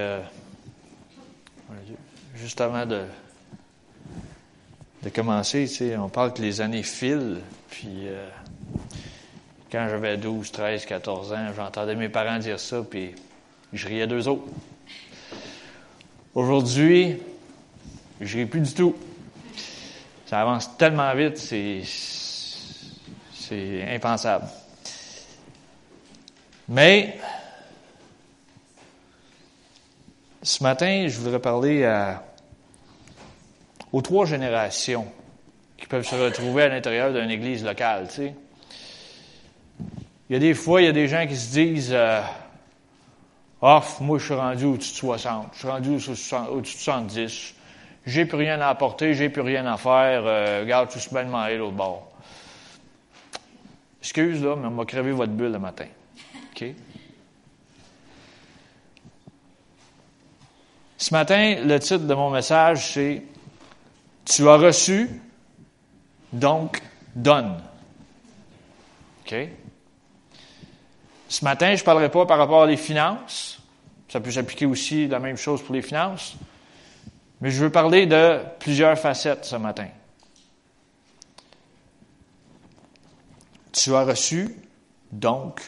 Euh, juste avant de, de commencer, on parle que les années filent, puis euh, quand j'avais 12, 13, 14 ans, j'entendais mes parents dire ça, puis je riais d'eux autres. Aujourd'hui, je ris plus du tout. Ça avance tellement vite, c'est, c'est impensable. Mais Ce matin, je voudrais parler aux trois générations qui peuvent se retrouver à l'intérieur d'une église locale. Tu sais. Il y a des fois, il y a des gens qui se disent euh, Ah, moi, je suis rendu au-dessus de 60, je suis rendu au-dessus de 70, j'ai plus rien à apporter, j'ai plus rien à faire, euh, regarde, tout se met de l'autre bord. Excuse, là, mais on m'a crevé votre bulle le matin. OK? Ce matin, le titre de mon message, c'est Tu as reçu, donc donne. OK? Ce matin, je ne parlerai pas par rapport aux finances. Ça peut s'appliquer aussi la même chose pour les finances. Mais je veux parler de plusieurs facettes ce matin. Tu as reçu, donc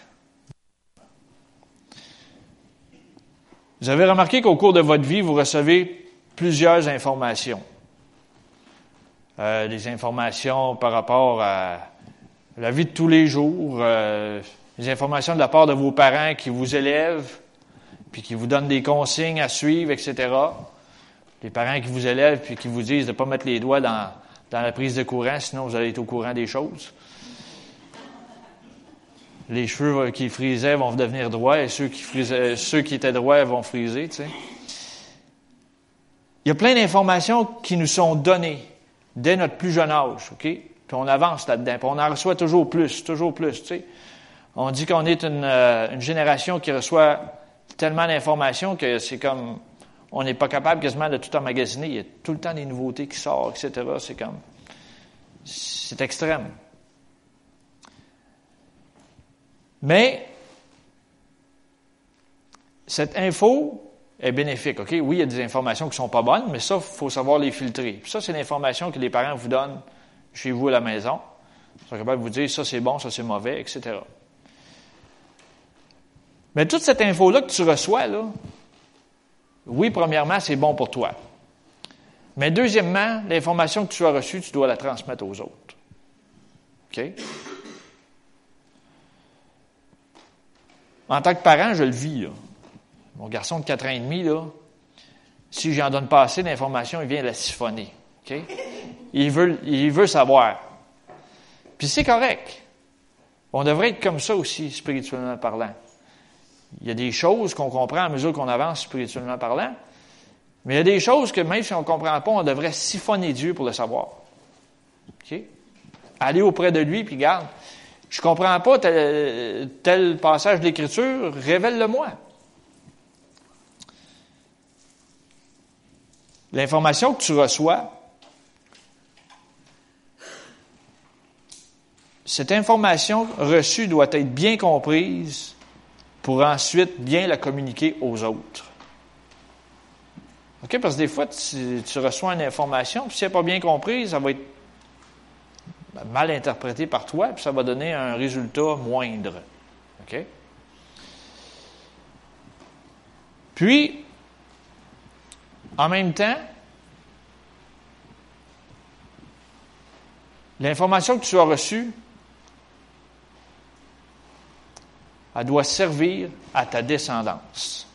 Vous avez remarqué qu'au cours de votre vie, vous recevez plusieurs informations. Euh, des informations par rapport à la vie de tous les jours, euh, des informations de la part de vos parents qui vous élèvent, puis qui vous donnent des consignes à suivre, etc. Les parents qui vous élèvent, puis qui vous disent de ne pas mettre les doigts dans, dans la prise de courant, sinon vous allez être au courant des choses les cheveux qui frisaient vont devenir droits et ceux qui, étaient droits vont friser. Tu sais. Il y a plein d'informations qui nous sont données dès notre plus jeune âge, OK? Puis on avance là-dedans, on en reçoit toujours plus, toujours plus, tu sais. On dit qu'on est une, euh, une, génération qui reçoit tellement d'informations que c'est comme, on n'est pas capable quasiment de tout emmagasiner. Il y a tout le temps des nouveautés qui sortent, etc. C'est comme, c'est extrême. Mais cette info est bénéfique. OK? Oui, il y a des informations qui ne sont pas bonnes, mais ça, il faut savoir les filtrer. Ça, c'est l'information que les parents vous donnent chez vous à la maison. Ils sont capables de vous dire ça c'est bon, ça c'est mauvais, etc. Mais toute cette info-là que tu reçois, oui, premièrement, c'est bon pour toi. Mais deuxièmement, l'information que tu as reçue, tu dois la transmettre aux autres. OK? En tant que parent, je le vis. Mon garçon de 4 ans et demi, là, si j'en donne pas assez d'informations, il vient la siphonner. Il, veut, il veut savoir. Puis c'est correct. On devrait être comme ça aussi, spirituellement parlant. Il y a des choses qu'on comprend à mesure qu'on avance spirituellement parlant, mais il y a des choses que même si on ne comprend pas, on devrait siphonner Dieu pour le savoir. Aller auprès de lui, puis garde, je comprends pas tel, passage de l'Écriture, révèle-le-moi. L'information que tu reçois, cette information reçue doit être bien comprise pour ensuite bien la communiquer aux autres. OK? Parce que des fois, tu, tu reçois une information, puis si elle n'est pas bien comprise, ça va être mal interprété par toi, puis ça va donner un résultat moindre. OK? Puis, en même temps, l'information que tu as reçue, elle doit servir à ta descendance.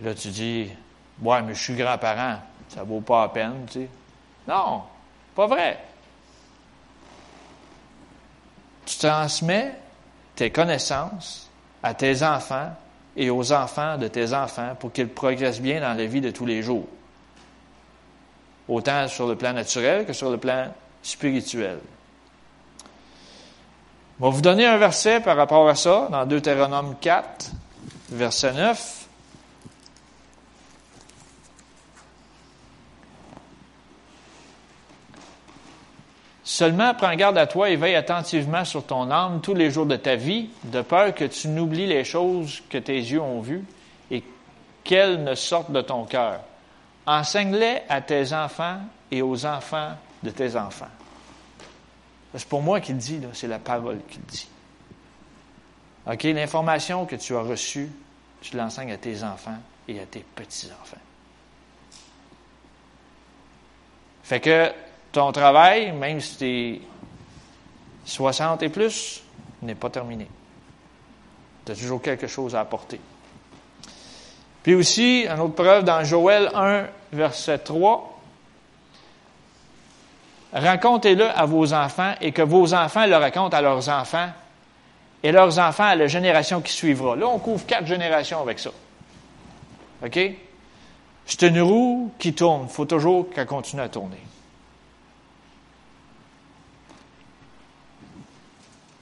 Là, tu dis, ouais, mais je suis grand-parent, ça vaut pas la peine, tu sais. Non, pas vrai. Tu transmets tes connaissances à tes enfants et aux enfants de tes enfants pour qu'ils progressent bien dans la vie de tous les jours. Autant sur le plan naturel que sur le plan spirituel. Je vais vous donner un verset par rapport à ça dans Deutéronome 4, verset 9. Seulement prends garde à toi et veille attentivement sur ton âme tous les jours de ta vie, de peur que tu n'oublies les choses que tes yeux ont vues et qu'elles ne sortent de ton cœur. Enseigne-les à tes enfants et aux enfants de tes enfants. C'est pour moi qu'il dit, c'est la parole qu'il dit. OK, l'information que tu as reçue, tu l'enseignes à tes enfants et à tes petits-enfants. Fait que ton travail, même si tu es 60 et plus, n'est pas terminé. Tu as toujours quelque chose à apporter. Puis aussi, une autre preuve dans Joël 1, verset 3. Racontez-le à vos enfants et que vos enfants le racontent à leurs enfants et leurs enfants à la génération qui suivra. Là, on couvre quatre générations avec ça. OK? C'est une roue qui tourne. Il faut toujours qu'elle continue à tourner.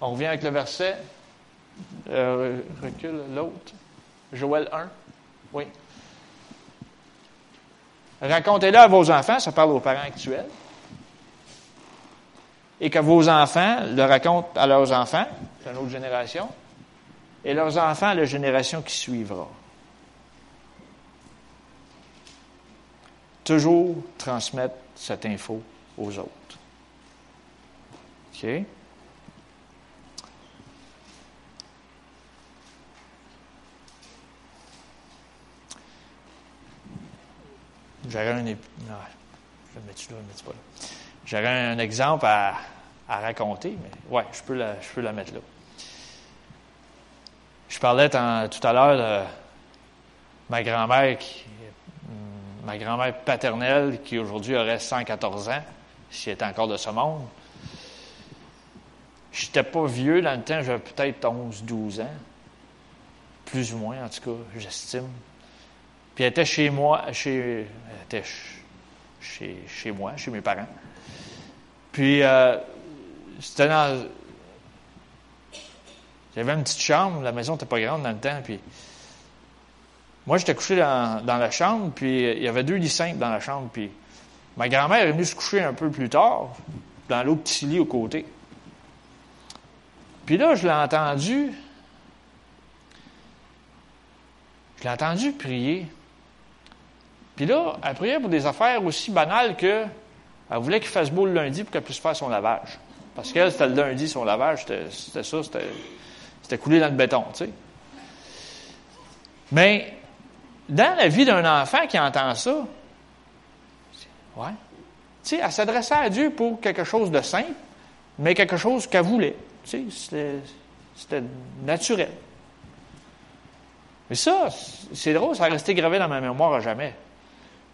On revient avec le verset. Euh, recule l'autre. Joël 1. Oui. Racontez-le à vos enfants, ça parle aux parents actuels. Et que vos enfants le racontent à leurs enfants, c'est une autre génération, et leurs enfants à la génération qui suivra. Toujours transmettre cette info aux autres. OK? J'aurais un, J'aurais un exemple à, raconter, mais ouais, je peux la, je peux la mettre là. Je parlais tout à l'heure de ma grand-mère ma grand-mère paternelle qui aujourd'hui aurait 114 ans, si elle était encore de ce monde. Je n'étais pas vieux dans le temps, j'avais peut-être 11, 12 ans. Plus ou moins, en tout cas, j'estime. Puis elle était chez moi, chez, elle était chez, chez moi, chez mes parents. Puis euh, c'était dans. J'avais une petite chambre, la maison n'était pas grande dans le temps, puis. Moi, j'étais couché dans, dans, la chambre, puis il y avait deux lits simples dans la chambre, puis ma grand-mère est venue se coucher un peu plus tard, dans l'autre petit lit au côté. Puis là, je l'ai entendu. Je l'ai entendu prier. Puis là, elle priait pour des affaires aussi banales que elle voulait qu'il fasse beau le lundi pour qu'elle puisse faire son lavage. Parce qu'elle, c'était le lundi, son lavage, c'était ça, c'était coulé dans le béton, tu sais. Mais dans la vie d'un enfant qui entend ça, ouais, tu sais, elle s'adressait à Dieu pour quelque chose de simple, mais quelque chose qu'elle voulait. Tu sais, c'était naturel. Mais ça, c'est drôle, ça a resté gravé dans ma mémoire à jamais.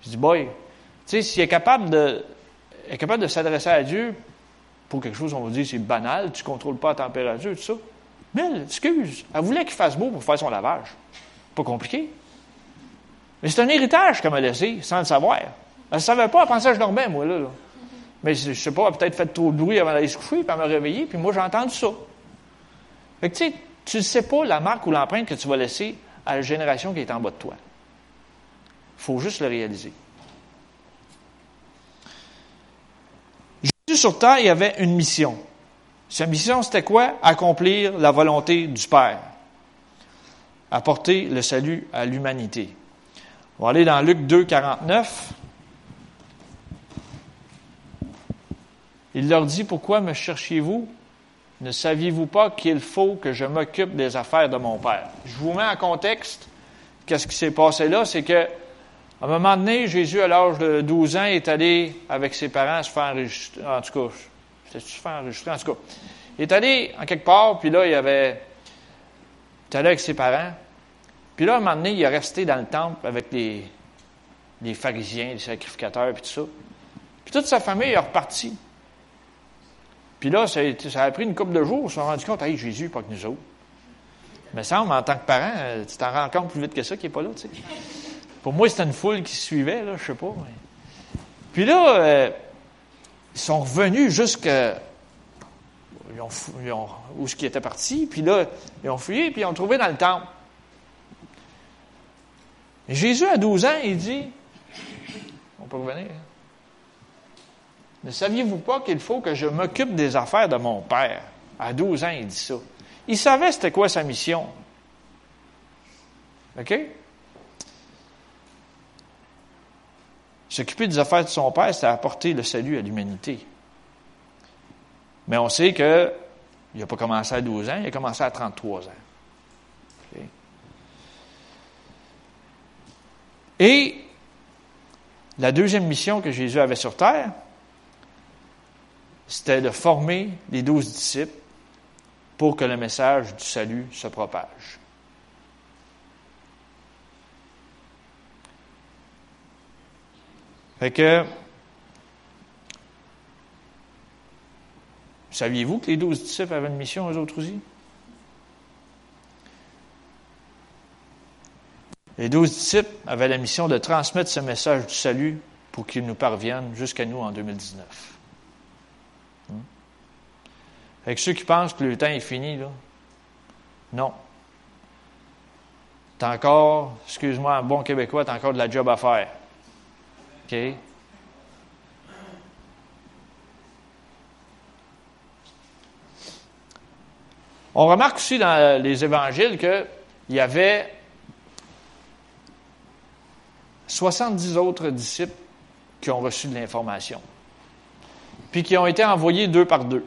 Je dis, boy, tu sais, s'il est capable de, est capable de s'adresser à Dieu pour quelque chose, on va dire, c'est banal, tu ne contrôles pas la température, tout ça. Mais excuse, elle voulait qu'il fasse beau pour faire son lavage. Pas compliqué. Mais c'est un héritage qu'elle m'a laissé, sans le savoir. Elle ne savait pas, elle pensait que je dormais, moi, là. Mais je ne sais pas, elle a peut-être fait trop de bruit avant d'aller se coucher, puis elle m'a réveillé, puis moi, j'ai entendu ça. Fait que, tu sais, tu ne sais pas la marque ou l'empreinte que tu vas laisser à la génération qui est en bas de toi. Il faut juste le réaliser. Jésus sur terre, il y avait une mission. Sa mission, c'était quoi? Accomplir la volonté du Père. Apporter le salut à l'humanité. On va aller dans Luc 2, 49. Il leur dit, pourquoi me cherchiez-vous? Ne saviez-vous pas qu'il faut que je m'occupe des affaires de mon Père? Je vous mets en contexte. Qu'est-ce qui s'est passé là? C'est que à un moment donné, Jésus, à l'âge de 12 ans, est allé avec ses parents se faire enregistrer. En tout cas, se faire enregistrer. En tout cas, il est allé en quelque part, puis là, il avait. Il est allé avec ses parents. Puis là, à un moment donné, il est resté dans le temple avec les, les pharisiens, les sacrificateurs, puis tout ça. Puis toute sa famille est repartie. Puis là, ça a, pris une couple de jours, ils se sont rendus compte, hey, Jésus, pas que nous autres. Mais ça, en tant que parent, tu t'en rends compte plus vite que ça qu'il n'est pas là, tu sais. Pour moi, c'était une foule qui suivait, là, je sais pas. Puis là, euh, ils sont revenus jusqu'à ils où ce qui était parti, puis là, ils ont fouillé, puis ils ont trouvé dans le temple. Et Jésus, à 12 ans, il dit, on peut revenir, hein? Ne saviez-vous pas qu'il faut que je m'occupe des affaires de mon père? À 12 ans, il dit ça. Il savait c'était quoi sa mission. OK? S'occuper des affaires de son père, c'est apporter le salut à l'humanité. Mais on sait que il n'a pas commencé à 12 ans, il a commencé à 33 ans. Et la deuxième mission que Jésus avait sur terre, c'était de former les douze disciples pour que le message du salut se propage. Fait que, saviez-vous que les douze disciples avaient une mission, eux autres aussi? Les douze disciples avaient la mission de transmettre ce message du salut pour qu'il nous parvienne jusqu'à nous en 2019. Hmm? Avec ceux qui pensent que le temps est fini, là, non. T'as encore, excuse-moi, un bon québécois, t'as encore de la job à faire. On remarque aussi dans les évangiles qu'il y avait 70 autres disciples qui ont reçu de l'information, puis qui ont été envoyés deux par deux.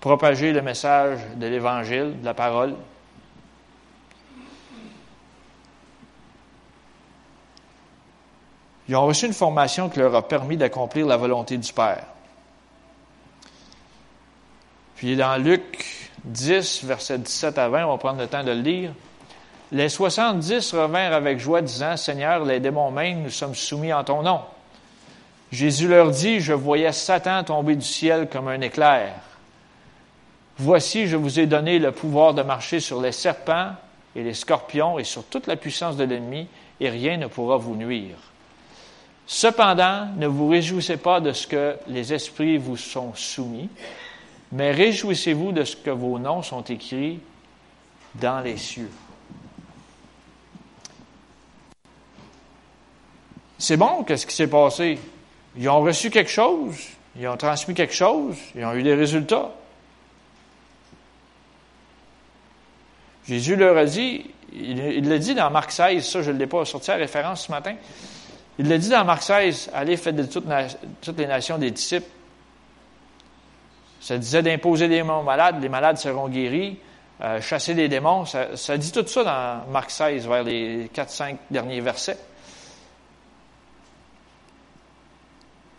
Propager le message de l'Évangile, de la parole. Ils ont reçu une formation qui leur a permis d'accomplir la volonté du Père. Puis dans Luc 10, verset 17 à 20, on va prendre le temps de le lire. Les soixante-dix revinrent avec joie, disant, Seigneur, les démons même, nous sommes soumis en ton nom. Jésus leur dit, Je voyais Satan tomber du ciel comme un éclair. Voici, je vous ai donné le pouvoir de marcher sur les serpents et les scorpions et sur toute la puissance de l'ennemi, et rien ne pourra vous nuire. Cependant, ne vous réjouissez pas de ce que les esprits vous sont soumis, mais réjouissez-vous de ce que vos noms sont écrits dans les cieux. C'est bon, qu'est-ce qui s'est passé? Ils ont reçu quelque chose, ils ont transmis quelque chose, ils ont eu des résultats. Jésus leur a dit, il l'a dit dans Marc 16, ça je ne l'ai pas sorti à référence ce matin, il l'a dit dans Marc 16, allez, faites de toutes, les nations des disciples. Ça disait d'imposer des mots malades, les malades seront guéris, euh, chasser les démons, ça, ça dit tout ça dans Marc 16, vers les 4-5 derniers versets.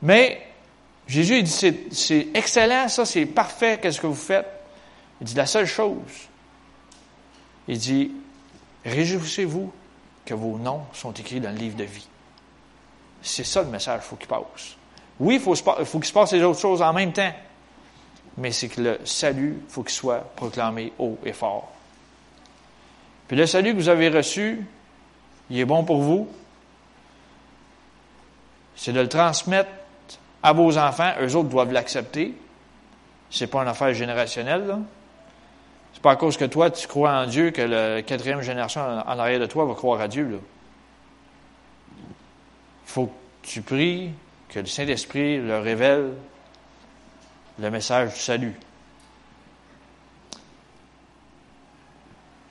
Mais Jésus, il dit, c'est excellent, ça, c'est parfait, qu'est-ce que vous faites? Il dit, la seule chose, il dit, réjouissez-vous que vos noms sont écrits dans le livre de vie. C'est ça le message faut qu'il passe. Oui, il faut, qu'il se passe les autres choses en même temps, mais c'est que le salut, il faut qu'il soit proclamé haut et fort. Puis le salut que vous avez reçu, il est bon pour vous, c'est de le transmettre à vos enfants, eux autres doivent l'accepter. C'est pas une affaire générationnelle, là. C'est pas à cause que toi, tu crois en Dieu que la quatrième génération en arrière de toi va croire à Dieu, là. Il faut que tu pries que le Saint-Esprit leur révèle le message du salut.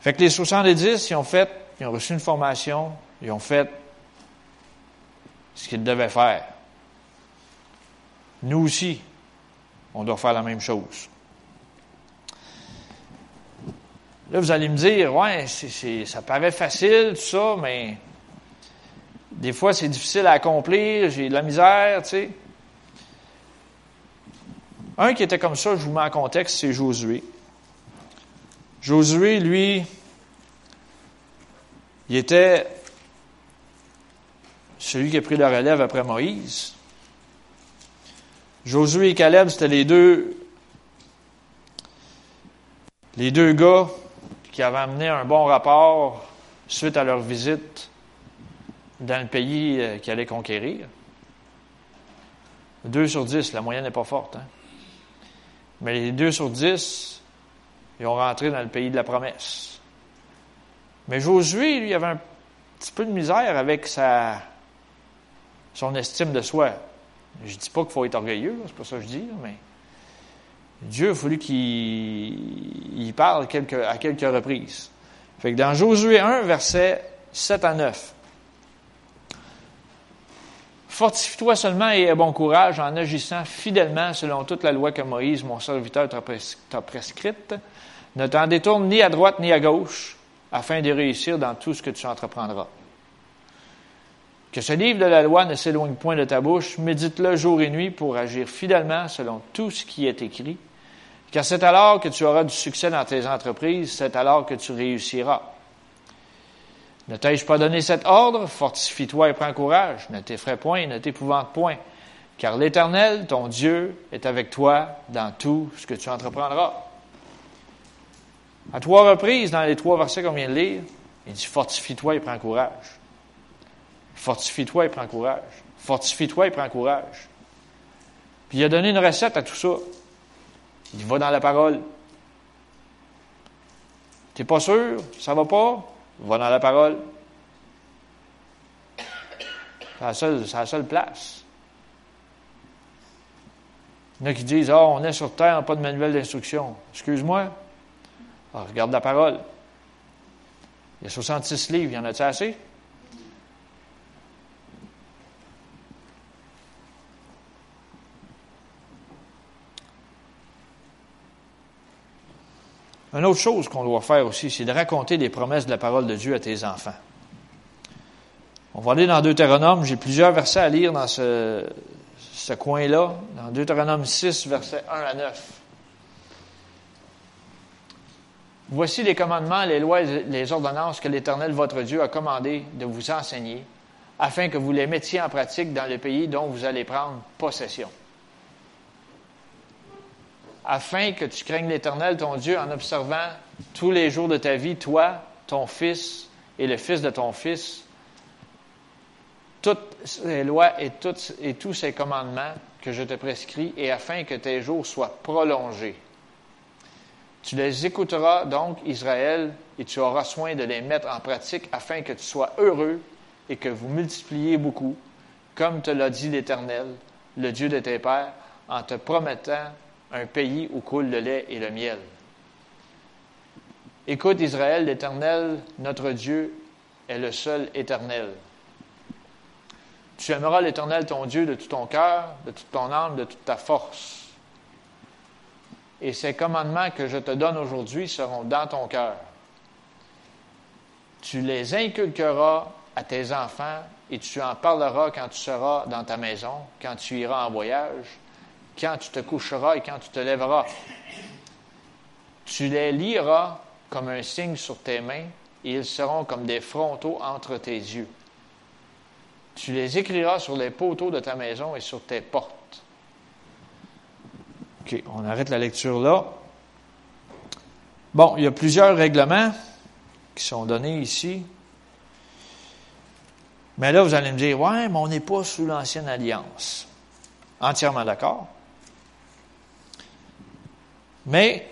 Fait que les 70, ils ont fait, ils ont reçu une formation, ils ont fait ce qu'ils devaient faire. Nous aussi, on doit faire la même chose. Là, vous allez me dire, ouais, ça paraît facile, tout ça, mais des fois, c'est difficile à accomplir, j'ai de la misère, tu sais. Un qui était comme ça, je vous mets en contexte, c'est Josué. Josué, lui, il était celui qui a pris la relève après Moïse. Josué et Caleb, c'était les deux, les deux gars qui avaient amené un bon rapport suite à leur visite dans le pays euh, qu'ils allaient conquérir. Deux sur dix, la moyenne n'est pas forte. Hein? Mais les deux sur dix, ils ont rentré dans le pays de la promesse. Mais Josué, lui, avait un petit peu de misère avec sa, son estime de soi. Je dis pas qu'il faut être orgueilleux, c'est pas ça que je dis, mais Dieu a voulu qu'il parle à quelques reprises. Fait que dans Josué 1, verset 7 à 9. Fortifie-toi seulement et aie bon courage en agissant fidèlement selon toute la loi que Moïse, mon serviteur, t'a prescrite. Ne t'en détourne ni à droite ni à gauche, afin de réussir dans tout ce que tu entreprendras. Que ce livre de la loi ne s'éloigne point de ta bouche, médite-le jour et nuit pour agir fidèlement selon tout ce qui est écrit, car c'est alors que tu auras du succès dans tes entreprises, c'est alors que tu réussiras. Ne t'ai-je pas donné cet ordre? Fortifie-toi et prends courage. Ne t'effraie point, ne t'épouvante point. Car l'Éternel, ton Dieu, est avec toi dans tout ce que tu entreprendras. À trois reprises, dans les trois versets qu'on vient de lire, il dit Fortifie-toi et prends courage. Fortifie-toi et prends courage. Fortifie-toi et prends courage. Puis il a donné une recette à tout ça. Il Va dans la parole. T'es pas sûr? Ça va pas? Va dans la parole. C'est la seule, la seule place. Il y en a qui disent Ah, oh, on est sur Terre, on pas de manuel d'instruction. Excuse-moi. Ah, regarde la parole. Il y a 66 livres, y en a-tu assez? Une autre chose qu'on doit faire aussi, c'est de raconter des promesses de la parole de Dieu à tes enfants. On va aller dans Deutéronome. J'ai plusieurs versets à lire dans ce, ce coin-là. Dans Deutéronome 6, versets 1 à 9. Voici les commandements, les lois et les ordonnances que l'Éternel votre Dieu a commandé de vous enseigner, afin que vous les mettiez en pratique dans le pays dont vous allez prendre possession afin que tu craignes l'Éternel, ton Dieu, en observant tous les jours de ta vie, toi, ton fils et le fils de ton fils, toutes ces lois et, et tous ces commandements que je te prescris, et afin que tes jours soient prolongés. Tu les écouteras donc, Israël, et tu auras soin de les mettre en pratique afin que tu sois heureux et que vous multipliez beaucoup, comme te l'a dit l'Éternel, le Dieu de tes pères, en te promettant un pays où coule le lait et le miel. Écoute Israël, l'Éternel, notre Dieu, est le seul éternel. Tu aimeras l'Éternel, ton Dieu, de tout ton cœur, de toute ton âme, de toute ta force. Et ces commandements que je te donne aujourd'hui seront dans ton cœur. Tu les inculqueras à tes enfants et tu en parleras quand tu seras dans ta maison, quand tu iras en voyage, quand tu te coucheras et quand tu te lèveras. Tu les liras comme un signe sur tes mains et ils seront comme des frontaux entre tes yeux. Tu les écriras sur les poteaux de ta maison et sur tes portes. OK, on arrête la lecture là. Bon, il y a plusieurs règlements qui sont donnés ici. Mais là, vous allez me dire, ouais, mais on n'est pas sous l'ancienne alliance. Entièrement d'accord. Mais,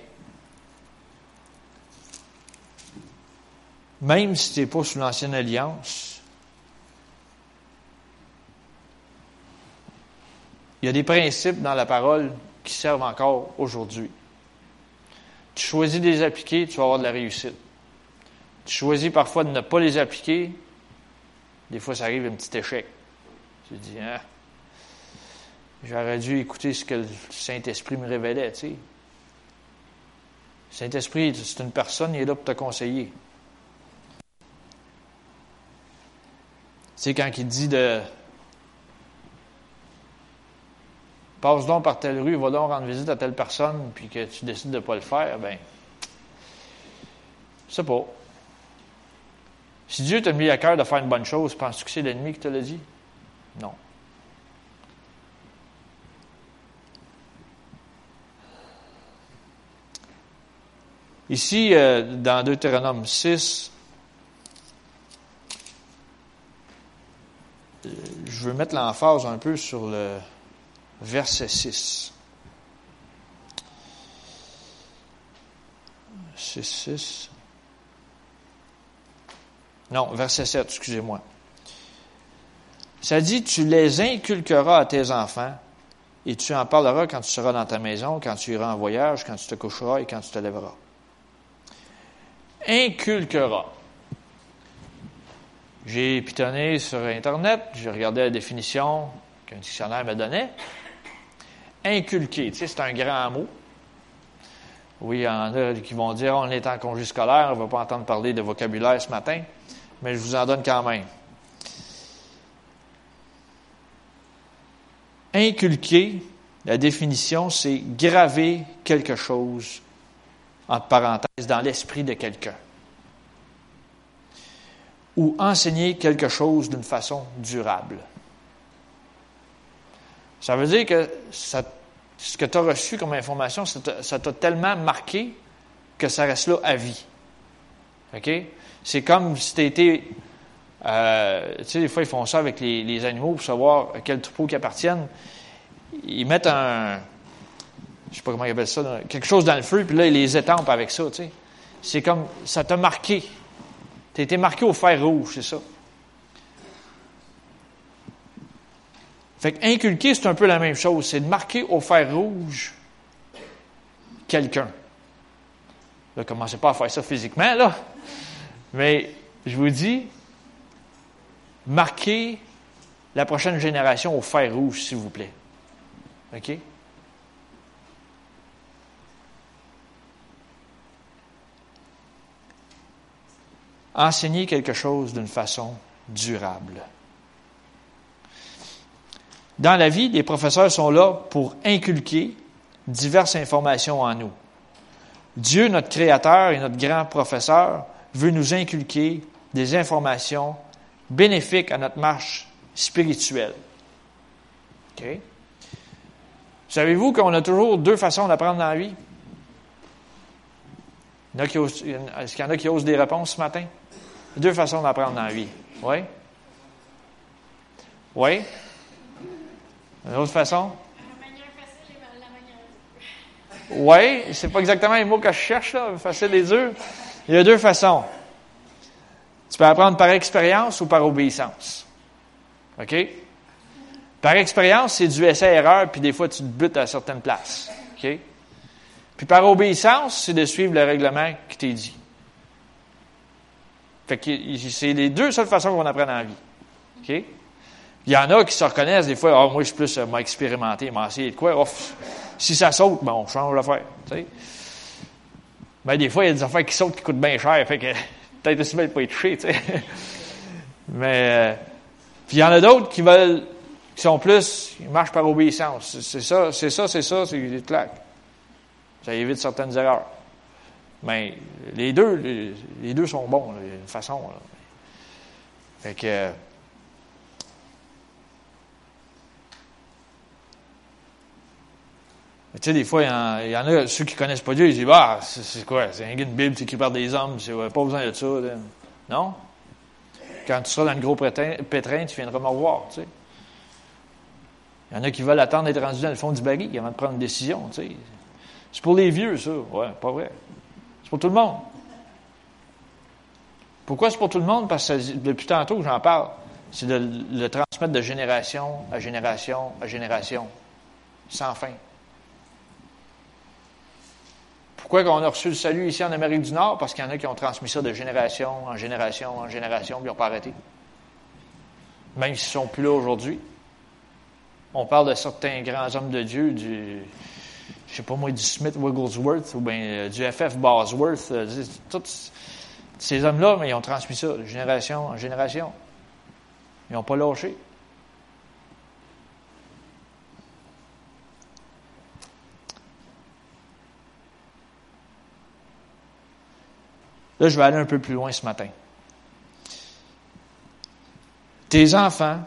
même si tu n'es pas sous l'ancienne alliance, il y a des principes dans la parole qui servent encore aujourd'hui. Tu choisis de les appliquer, tu vas avoir de la réussite. Tu choisis parfois de ne pas les appliquer, des fois ça arrive un petit échec. Tu te dis, hein, j'aurais dû écouter ce que le Saint-Esprit me révélait, tu sais. Saint-Esprit, c'est une personne, il est là pour te conseiller. C'est quand il dit de passe donc par telle rue, va donc rendre visite à telle personne, puis que tu décides de ne pas le faire, ben, c'est pas. Si Dieu t'a mis à cœur de faire une bonne chose, penses-tu que c'est l'ennemi qui te l'a dit? Non. Ici, euh, dans Deutéronome 6, euh, je veux mettre l'emphase un peu sur le verset 6. 6, 6. Non, verset 7, excusez-moi. Ça dit, tu les inculqueras à tes enfants et tu en parleras quand tu seras dans ta maison, quand tu iras en voyage, quand tu te coucheras et quand tu te lèveras. Inculquera. J'ai pitonné sur Internet, j'ai regardé la définition qu'un dictionnaire me donnait. Inculquer, tu sais, c'est un grand mot. Oui, il y en a qui vont dire on est en congé scolaire, on ne va pas entendre parler de vocabulaire ce matin, mais je vous en donne quand même. Inculquer, la définition, c'est graver quelque chose, entre parenthèses, dans l'esprit de quelqu'un. Ou enseigner quelque chose d'une façon durable. Ça veut dire que ce que tu as reçu comme information, ça t'a tellement marqué que ça reste là à vie. OK? C'est comme si tu étais. Euh, tu sais, des fois, ils font ça avec les, animaux pour savoir à quel troupeau ils appartiennent. Ils mettent un. Je sais pas comment ils appellent ça, quelque chose dans le feu, puis là, ils les étampent avec ça, tu sais. C'est comme. Ça t'a marqué. Tu as été marqué au fer rouge, c'est ça. Fait inculquer, c'est un peu la même chose. C'est de marquer au fer rouge quelqu'un. Ne commencez pas à faire ça physiquement, là. Mais je vous dis, marquez la prochaine génération au fer rouge, s'il vous plaît. OK? Enseigner quelque chose d'une façon durable. Dans la vie, les professeurs sont là pour inculquer diverses informations en nous. Dieu, notre Créateur et notre grand professeur, veut nous inculquer des informations bénéfiques à notre marche spirituelle. Savez-vous qu'on a toujours deux façons d'apprendre dans la vie? Est-ce qu'il y en a qui osent des réponses ce matin? Deux façons d'apprendre dans la vie. Oui? Oui? Une autre façon? Oui, c'est pas exactement les mots que je cherche, là, facile et dur. Il y a deux façons. Tu peux apprendre par expérience ou par obéissance. OK? Par expérience, c'est du essai-erreur, puis des fois, tu te butes à certaines places. OK? Puis par obéissance, c'est de suivre le règlement qui t'est dit. Fait que c'est les deux seules façons qu'on apprend dans la vie. OK? Il y en a qui se reconnaissent des fois, ah, moi, je suis plus, euh, m'a expérimenté, m'a de quoi. si ça saute, ben, on change l'affaire. Mais des fois, il y a des affaires qui sautent qui coûtent bien cher. Fait que peut-être aussi bien de pas être touché, tu sais. Mais, euh, puis il y en a d'autres qui veulent, qui sont plus, ils marchent par obéissance. C'est ça, c'est ça, c'est ça, c'est des claques. Ça évite certaines erreurs. Mais les deux, les, deux sont bons, d'une façon. Là. Fait que, tu sais, des fois, il y, en, a, ceux qui connaissent pas Dieu, ils disent, ah, c'est quoi? C'est un Bible, c'est écrit par des hommes, c'est pas besoin de ça. Non? Quand tu seras dans le gros pétrin, tu viendras me revoir, tu sais. Il y en a qui veulent attendre d'être rendus dans le fond du baril avant de prendre une décision, tu. C'est pour les vieux, ça. Ouais, pas vrai. Pour tout le monde. Pourquoi c'est pour tout le monde? Parce que depuis tantôt que j'en parle, c'est de le transmettre de génération à génération à génération, sans fin. Pourquoi on a reçu le salut ici en Amérique du Nord? Parce qu'il y en a qui ont transmis ça de génération en génération en génération, puis ils n'ont pas arrêté. Même s'ils ne sont plus là aujourd'hui. On parle de certains grands hommes de Dieu, du, je sais pas moi, du Smith Wigglesworth ou bien euh, du F.F. Bosworth. Euh, tous ces hommes-là, mais ils ont transmis ça de génération en génération. Ils n'ont pas lâché. Là, je vais aller un peu plus loin ce matin. Tes enfants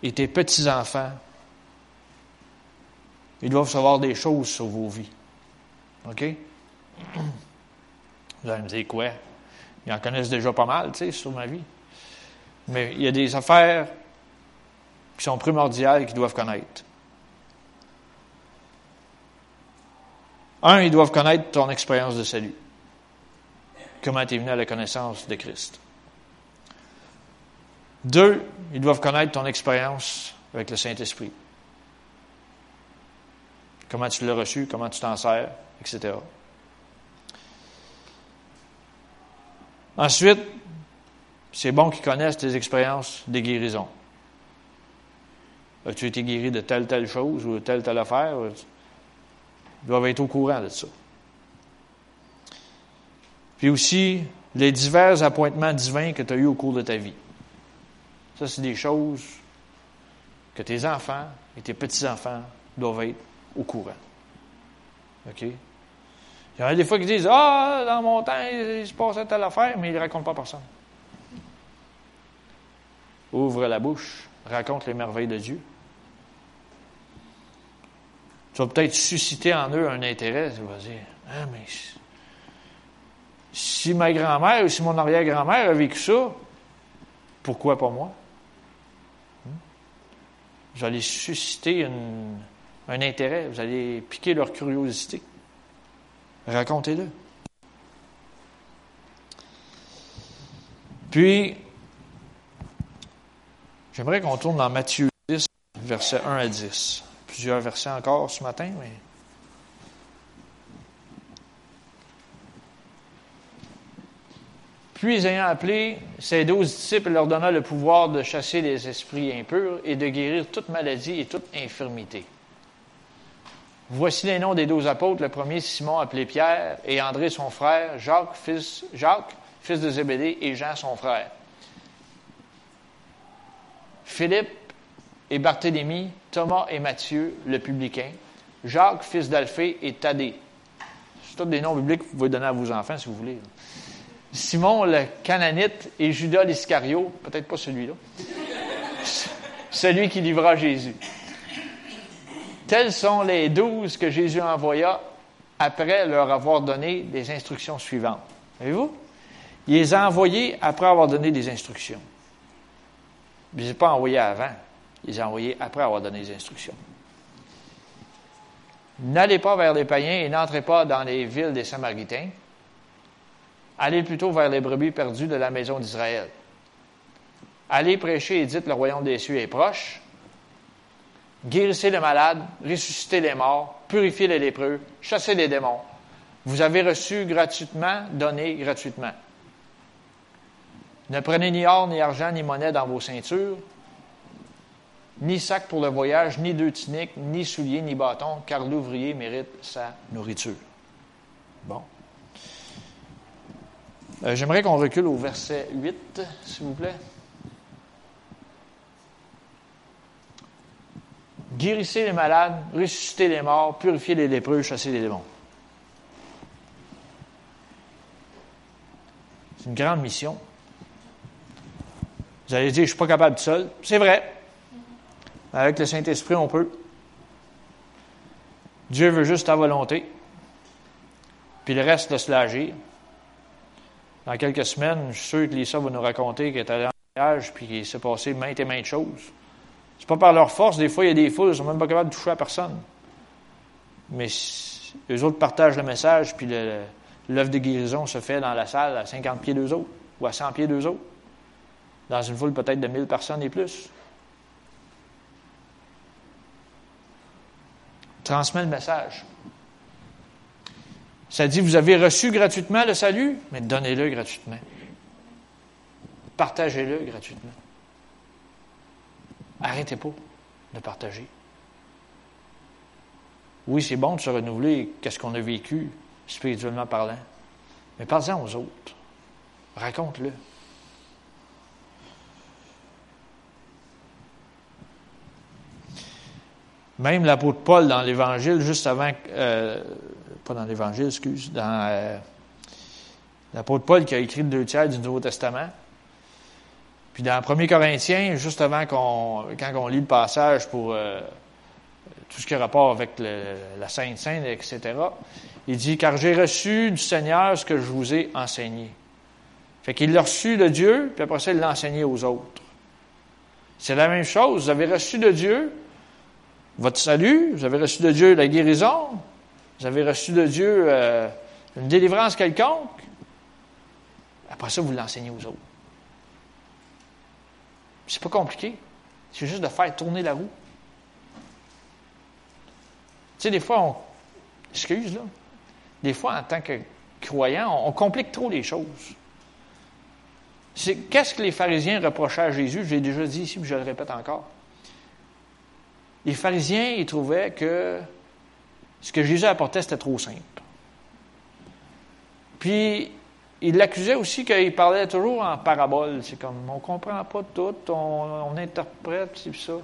et tes petits-enfants, ils doivent savoir des choses sur vos vies. OK? Vous allez me dire quoi? Ils en connaissent déjà pas mal, tu sais, sur ma vie. Mais il y a des affaires qui sont primordiales qu'ils doivent connaître. Un, ils doivent connaître ton expérience de salut comment tu es venu à la connaissance de Christ. Deux, ils doivent connaître ton expérience avec le Saint-Esprit. Comment tu l'as reçu, comment tu t'en sers, etc. Ensuite, c'est bon qu'ils connaissent tes expériences des guérisons. As-tu été guéri de telle, telle chose ou de telle, telle affaire? Ils doivent être au courant de ça. Puis aussi, les divers appointements divins que tu as eus au cours de ta vie. Ça, c'est des choses que tes enfants et tes petits-enfants doivent être au courant. OK? Il y en a des fois qui disent Ah, dans mon temps, il se passait telle affaire, mais ils ne racontent pas à personne. Ouvre la bouche, raconte les merveilles de Dieu. Tu vas peut-être susciter en eux un intérêt. Tu vas dire Ah, mais si ma grand-mère ou si mon arrière-grand-mère a vécu ça, pourquoi pas moi? Hmm? Allez susciter un intérêt, vous allez piquer leur curiosité. Racontez-le. Puis, j'aimerais qu'on tourne dans Matthieu 10, versets 1 à 10. Plusieurs versets encore ce matin, mais Puis, ayant appelé ses douze disciples, il leur donna le pouvoir de chasser les esprits impurs et de guérir toute maladie et toute infirmité. Voici les noms des douze apôtres. Le premier, Simon, appelé Pierre, et André, son frère, Jacques, fils, Jacques, fils de Zébédée, et Jean, son frère. Philippe et Barthélemy, Thomas et Matthieu, le publicain, Jacques, fils d'Alphée, et Thaddée. C'est tous des noms bibliques que vous pouvez donner à vos enfants si vous voulez. Simon le Cananite et Judas l'Iscario, peut-être pas celui-là, celui qui livra Jésus. Tels sont les douze que Jésus envoya après leur avoir donné des instructions suivantes. Voyez-vous? Il les a envoyés après avoir donné des instructions. Il ne pas envoyés avant. Il les a envoyés après avoir donné des instructions. N'allez pas vers les païens et n'entrez pas dans les villes des Samaritains Allez plutôt vers les brebis perdues de la maison d'Israël. Allez prêcher et dites le royaume des cieux est proche. Guérissez les malades, ressuscitez les morts, purifiez les lépreux, chassez les démons. Vous avez reçu gratuitement, donnez gratuitement. Ne prenez ni or, ni argent, ni monnaie dans vos ceintures, ni sac pour le voyage, ni deux tuniques, ni souliers, ni bâtons, car l'ouvrier mérite sa nourriture. Bon. Euh, j'aimerais qu'on recule au verset 8, s'il vous plaît. Guérissez les malades, ressuscitez les morts, purifiez les lépreux, chassez les démons. C'est une grande mission. Vous allez dire, je ne suis pas capable de seul. C'est vrai. Avec le Saint-Esprit, on peut. Dieu veut juste ta volonté. Puis le reste, laisse l'agir dans quelques semaines, je suis sûr que Lisa va nous raconter qu'elle est allée en voyage puis qu'il s'est passé maintes et maintes choses. C'est pas par leur force, des fois, il y a des foules, ils sont même pas capables de toucher à personne. Mais les autres partagent le message, puis l'œuvre de guérison se fait dans la salle à 50 pieds d'eux autres, ou à 100 pieds d'eux autres, dans une foule peut-être de 1000 personnes et plus. Transmet le message. Ça dit, vous avez reçu gratuitement le salut, mais donnez-le gratuitement. Partagez-le gratuitement. Arrêtez pas de partager. Oui, c'est bon de se renouveler, qu'est-ce qu'on a vécu, spirituellement parlant. Mais parlez-en aux autres. Raconte-le. Même l'apôtre Paul dans l'Évangile, juste avant, euh, pas dans l'Évangile, excuse, dans euh, l'apôtre Paul qui a écrit le deux tiers du Nouveau Testament. Puis dans 1 Corinthiens, juste avant quand on lit le passage pour euh, tout ce qui a rapport avec la Sainte Sainte, etc., il dit, car j'ai reçu du Seigneur ce que je vous ai enseigné. Fait qu'il l'a reçu de Dieu, puis après ça, il l'a enseigné aux autres. C'est la même chose. Vous avez reçu de Dieu votre salut, vous avez reçu de Dieu la guérison, vous avez reçu de Dieu euh, une délivrance quelconque. Après ça, vous l'enseignez aux autres. C'est pas compliqué. C'est juste de faire tourner la roue. Tu sais, des fois, on. Excuse, là. Des fois, en tant que croyant, on, complique trop les choses. qu'est-ce que les pharisiens reprochaient à Jésus? Je l'ai déjà dit ici, mais je le répète encore. Les pharisiens, ils trouvaient que ce que Jésus apportait, c'était trop simple. Puis, ils l'accusaient aussi qu'il parlait toujours en parabole. C'est comme, on ne comprend pas tout, on, interprète, c'est ça.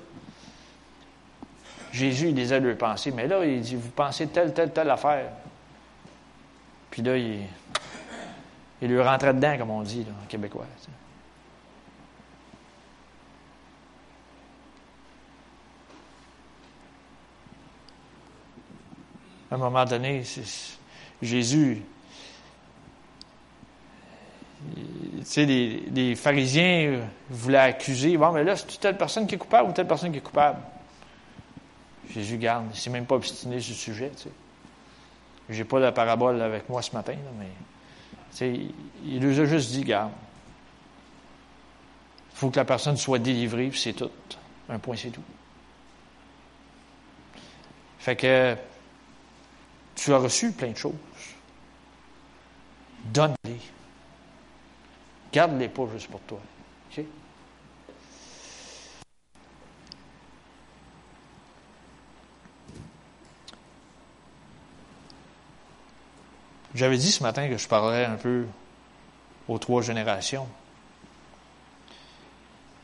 Jésus, il disait leur penser, mais là, il dit, vous pensez telle, telle, telle affaire. Puis là, il, il lui rentrait dedans, comme on dit en québécois. À un moment donné, Jésus, tu sais, les, pharisiens voulaient accuser, bon, mais là, c'est telle personne qui est coupable ou telle personne qui est coupable? Jésus garde, il s'est même pas obstiné sur le sujet. Tu sais. Je n'ai pas la parabole avec moi ce matin, mais tu sais, il nous a juste dit, garde, il faut que la personne soit délivrée, puis c'est tout. Un point, c'est tout. Fait que tu as reçu plein de choses. Donne-les. Garde-les pas juste pour toi. J'avais dit ce matin que je parlerais un peu aux trois générations.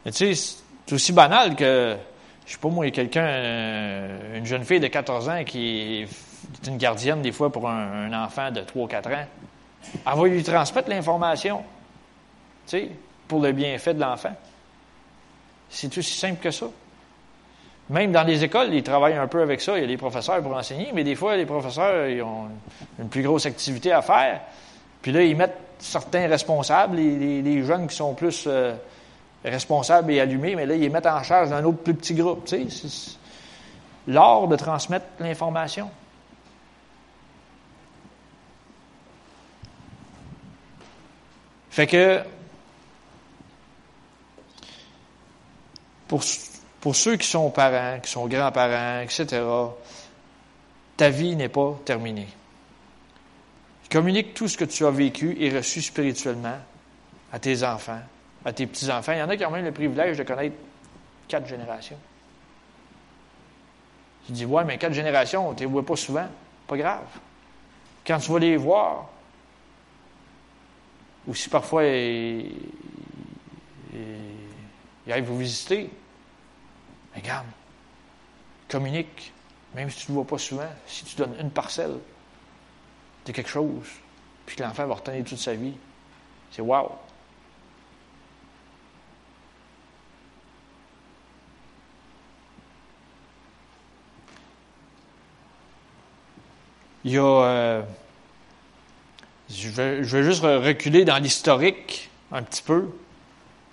Mais tu sais, c'est aussi banal que, je sais pas moi, quelqu'un, euh, une jeune fille de 14 ans qui est une gardienne des fois pour un, enfant de 3-4 ans, elle va lui transmettre l'information, pour le bienfait de l'enfant. C'est aussi simple que ça. Même dans les écoles, ils travaillent un peu avec ça. Il y a des professeurs pour enseigner, mais des fois, les professeurs, ils ont une plus grosse activité à faire. Puis là, ils mettent certains responsables, les, jeunes qui sont plus euh, responsables et allumés, mais là, ils les mettent en charge d'un autre plus petit groupe. Tu sais, l'art de transmettre l'information. Fait que, pour, ceux qui sont parents, qui sont grands-parents, etc., ta vie n'est pas terminée. Communique tout ce que tu as vécu et reçu spirituellement à tes enfants, à tes petits-enfants. Il y en a qui ont même le privilège de connaître quatre générations. Tu dis, ouais, mais quatre générations, tu ne les vois pas souvent. Pas grave. Quand tu vas les voir, ou si parfois ils, arrivent vous visiter, regarde, communique, même si tu ne le vois pas souvent, si tu donnes une parcelle de quelque chose, puis que l'enfant va retenir toute sa vie, c'est wow. Il y a euh, je vais, juste reculer dans l'historique un petit peu.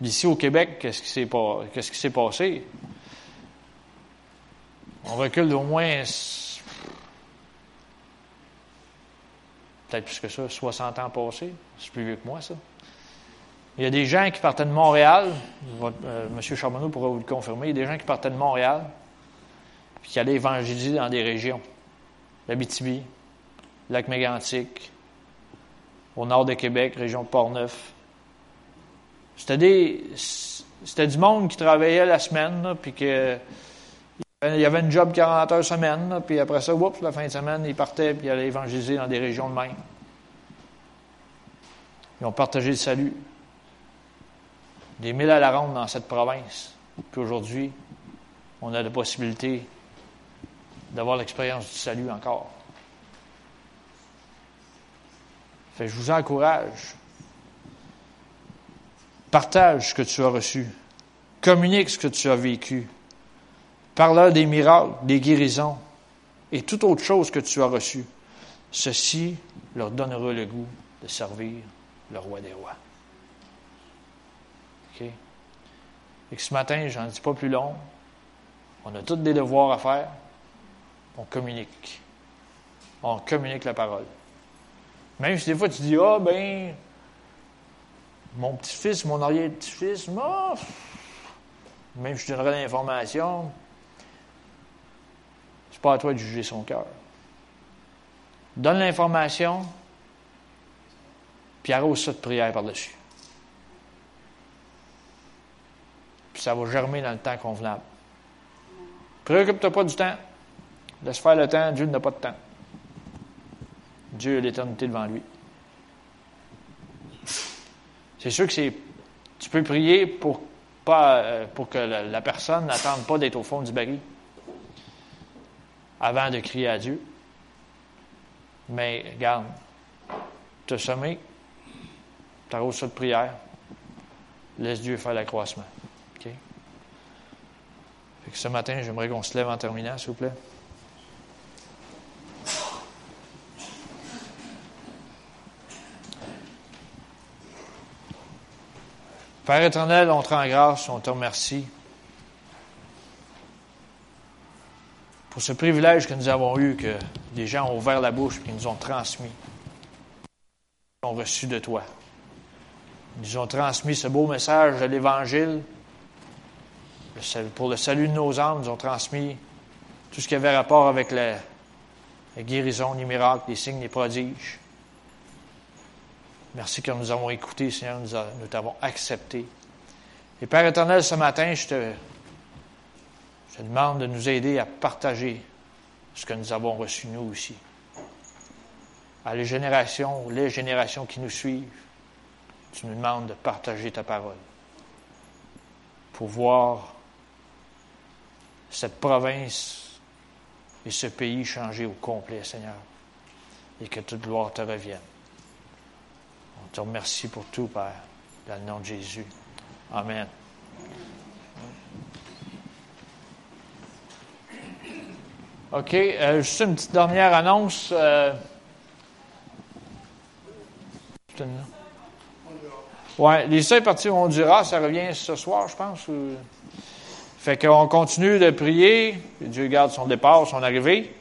Ici au Québec, qu'est-ce qui s'est passé? On recule d'au moins peut-être plus que ça, 60 ans passés. C'est plus vieux que moi, ça. Il y a des gens qui partaient de Montréal, euh, M. Charbonneau pourra vous le confirmer, il y a des gens qui partaient de Montréal, puis qui allaient évangéliser dans des régions. L'Abitibi, Lac-Mégantic, au nord de Québec, région de Port-Neuf. C'était c'était du monde qui travaillait la semaine, puis que il y avait une job 40 heures semaine, puis après ça, oups, la fin de semaine, ils partaient, puis ils allaient évangéliser dans des régions de même. Ils ont partagé le salut. Des mille à la ronde dans cette province. Puis aujourd'hui, on a la possibilité d'avoir l'expérience du salut encore. je vous encourage. Partage ce que tu as reçu. Communique ce que tu as vécu. Parle-leur des miracles, des guérisons et toute autre chose que tu as reçu. Ceci leur donnera le goût de servir le roi des rois. OK? Et ce matin, j'en dis pas plus long. On a tous des devoirs à faire. On communique. On communique la parole. Même si des fois tu dis, ah ben, mon petit-fils, mon arrière-petit-fils, même si je donnerais l'information, c'est pas à toi de juger son cœur. Donne l'information, puis arrose ça de prière par-dessus. Puis ça va germer dans le temps convenable. Préoccupe-toi pas du temps. Laisse faire le temps, Dieu n'a pas de temps. Dieu a l'éternité devant lui. C'est sûr que c'est. Tu peux prier pour, pas, euh, pour que la, personne n'attende pas d'être au fond du baril avant de crier à Dieu. Mais regarde, te sommet, t'arroses ça de prière, laisse Dieu faire l'accroissement. OK? ce matin, j'aimerais qu'on se lève en terminant, s'il vous plaît. Père éternel, on te rend grâce, on te remercie pour ce privilège que nous avons eu, que des gens ont ouvert la bouche et nous ont transmis, ont reçu de toi. Ils nous ont transmis ce beau message de l'Évangile. Pour le salut de nos âmes, nous ont transmis tout ce qui avait rapport avec la, guérison, les miracles, les signes, les prodiges. Merci que nous avons écouté, Seigneur, nous, t'avons accepté. Et Père éternel, ce matin, je te, te demande de nous aider à partager ce que nous avons reçu nous aussi. À les générations, les générations qui nous suivent, tu nous demandes de partager ta parole pour voir cette province et ce pays changer au complet, Seigneur, et que toute gloire te revienne. On te remercie pour tout, Père, dans le nom de Jésus. Amen. OK. Euh, juste une petite dernière annonce. Euh, ouais, les seuls partis au Honduras, ça revient ce soir, je pense. Fait qu'on continue de prier. Dieu garde son départ, son arrivée.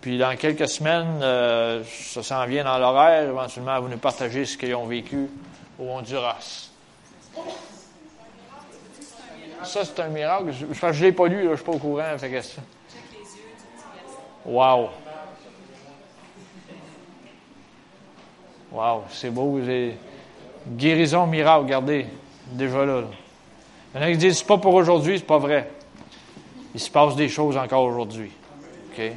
Puis dans quelques semaines, euh, ça s'en vient dans l'horaire. Éventuellement, vous nous partagez ce qu'ils ont vécu au Honduras. Ça, c'est un miracle. Je ne l'ai pas lu, je ne suis pas au courant. Fait que ça. Wow! Wow, c'est beau. Guérison, miracle, regardez, déjà là. Il y en a qui disent, c'est pas pour aujourd'hui, c'est pas vrai. Il se passe des choses encore aujourd'hui. OK?